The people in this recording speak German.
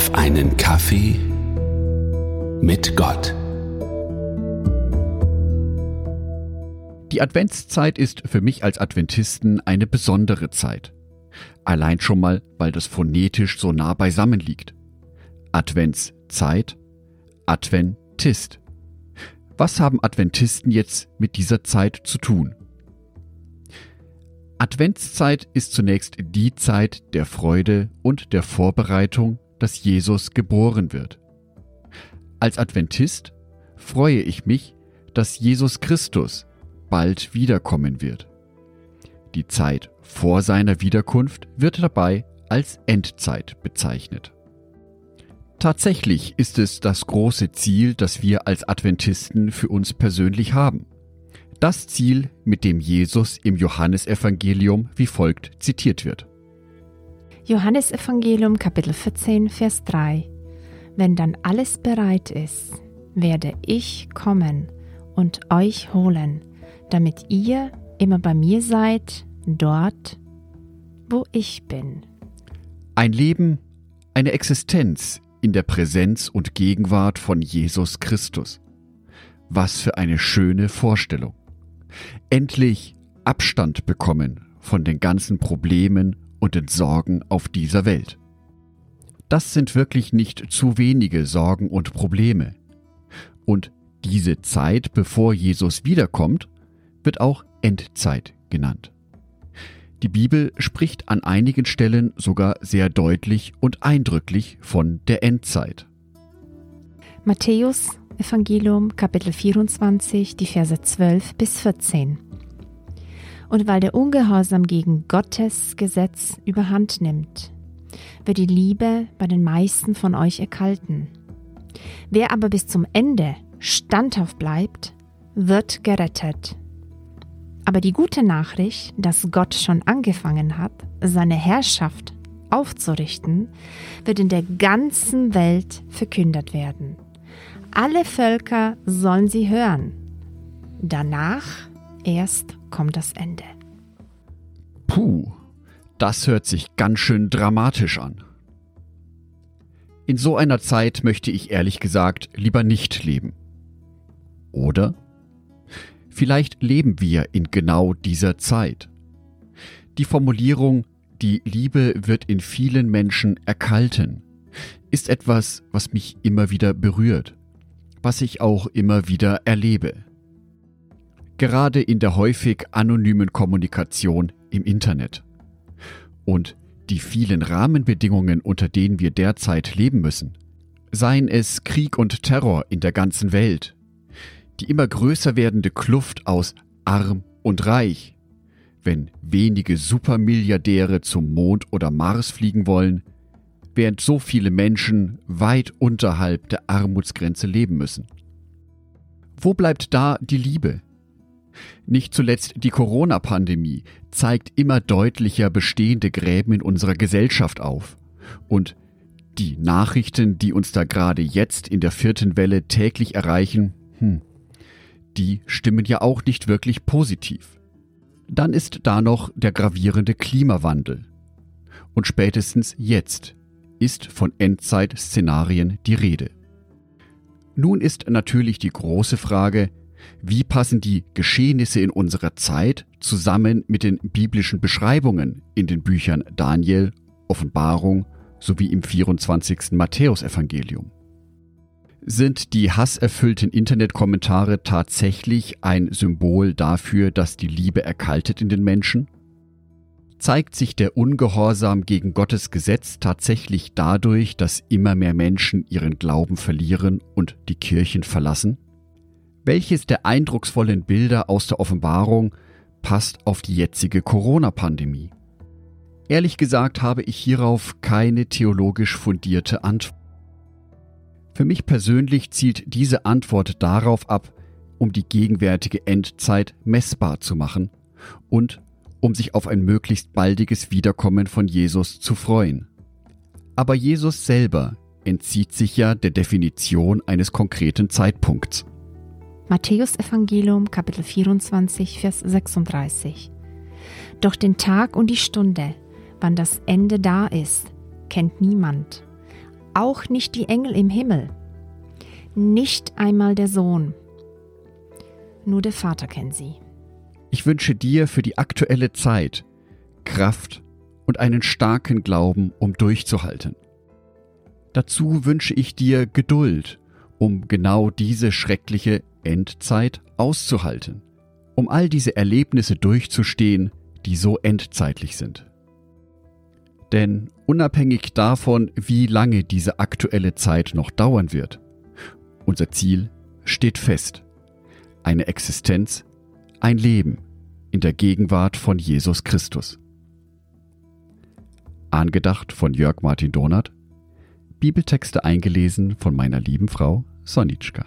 auf einen Kaffee mit Gott. Die Adventszeit ist für mich als Adventisten eine besondere Zeit. Allein schon mal, weil das phonetisch so nah beisammen liegt. Adventszeit, Adventist. Was haben Adventisten jetzt mit dieser Zeit zu tun? Adventszeit ist zunächst die Zeit der Freude und der Vorbereitung, dass Jesus geboren wird. Als Adventist freue ich mich, dass Jesus Christus bald wiederkommen wird. Die Zeit vor seiner Wiederkunft wird dabei als Endzeit bezeichnet. Tatsächlich ist es das große Ziel, das wir als Adventisten für uns persönlich haben. Das Ziel, mit dem Jesus im Johannesevangelium wie folgt zitiert wird. Johannesevangelium Kapitel 14, Vers 3 Wenn dann alles bereit ist, werde ich kommen und euch holen, damit ihr immer bei mir seid, dort, wo ich bin. Ein Leben, eine Existenz in der Präsenz und Gegenwart von Jesus Christus. Was für eine schöne Vorstellung endlich Abstand bekommen von den ganzen Problemen und den Sorgen auf dieser Welt. Das sind wirklich nicht zu wenige Sorgen und Probleme. Und diese Zeit, bevor Jesus wiederkommt, wird auch Endzeit genannt. Die Bibel spricht an einigen Stellen sogar sehr deutlich und eindrücklich von der Endzeit. Matthäus Evangelium Kapitel 24, die Verse 12 bis 14. Und weil der Ungehorsam gegen Gottes Gesetz überhand nimmt, wird die Liebe bei den meisten von euch erkalten. Wer aber bis zum Ende standhaft bleibt, wird gerettet. Aber die gute Nachricht, dass Gott schon angefangen hat, seine Herrschaft aufzurichten, wird in der ganzen Welt verkündet werden. Alle Völker sollen sie hören. Danach erst kommt das Ende. Puh, das hört sich ganz schön dramatisch an. In so einer Zeit möchte ich ehrlich gesagt lieber nicht leben. Oder? Vielleicht leben wir in genau dieser Zeit. Die Formulierung die Liebe wird in vielen Menschen erkalten, ist etwas, was mich immer wieder berührt was ich auch immer wieder erlebe. Gerade in der häufig anonymen Kommunikation im Internet. Und die vielen Rahmenbedingungen, unter denen wir derzeit leben müssen, seien es Krieg und Terror in der ganzen Welt, die immer größer werdende Kluft aus arm und reich, wenn wenige Supermilliardäre zum Mond oder Mars fliegen wollen, während so viele Menschen weit unterhalb der Armutsgrenze leben müssen. Wo bleibt da die Liebe? Nicht zuletzt die Corona-Pandemie zeigt immer deutlicher bestehende Gräben in unserer Gesellschaft auf. Und die Nachrichten, die uns da gerade jetzt in der vierten Welle täglich erreichen, hm, die stimmen ja auch nicht wirklich positiv. Dann ist da noch der gravierende Klimawandel. Und spätestens jetzt ist von Endzeitszenarien die Rede. Nun ist natürlich die große Frage, wie passen die Geschehnisse in unserer Zeit zusammen mit den biblischen Beschreibungen in den Büchern Daniel, Offenbarung sowie im 24. Matthäusevangelium? Sind die hasserfüllten Internetkommentare tatsächlich ein Symbol dafür, dass die Liebe erkaltet in den Menschen? zeigt sich der Ungehorsam gegen Gottes Gesetz tatsächlich dadurch, dass immer mehr Menschen ihren Glauben verlieren und die Kirchen verlassen? Welches der eindrucksvollen Bilder aus der Offenbarung passt auf die jetzige Corona-Pandemie? Ehrlich gesagt habe ich hierauf keine theologisch fundierte Antwort. Für mich persönlich zielt diese Antwort darauf ab, um die gegenwärtige Endzeit messbar zu machen und um sich auf ein möglichst baldiges Wiederkommen von Jesus zu freuen. Aber Jesus selber entzieht sich ja der Definition eines konkreten Zeitpunkts. Matthäus Evangelium Kapitel 24 Vers 36 Doch den Tag und die Stunde, wann das Ende da ist, kennt niemand, auch nicht die Engel im Himmel, nicht einmal der Sohn. Nur der Vater kennt sie. Ich wünsche dir für die aktuelle Zeit Kraft und einen starken Glauben, um durchzuhalten. Dazu wünsche ich dir Geduld, um genau diese schreckliche Endzeit auszuhalten, um all diese Erlebnisse durchzustehen, die so endzeitlich sind. Denn unabhängig davon, wie lange diese aktuelle Zeit noch dauern wird, unser Ziel steht fest. Eine Existenz, ein Leben in der Gegenwart von Jesus Christus. Angedacht von Jörg Martin Donath, Bibeltexte eingelesen von meiner lieben Frau Sonitschka.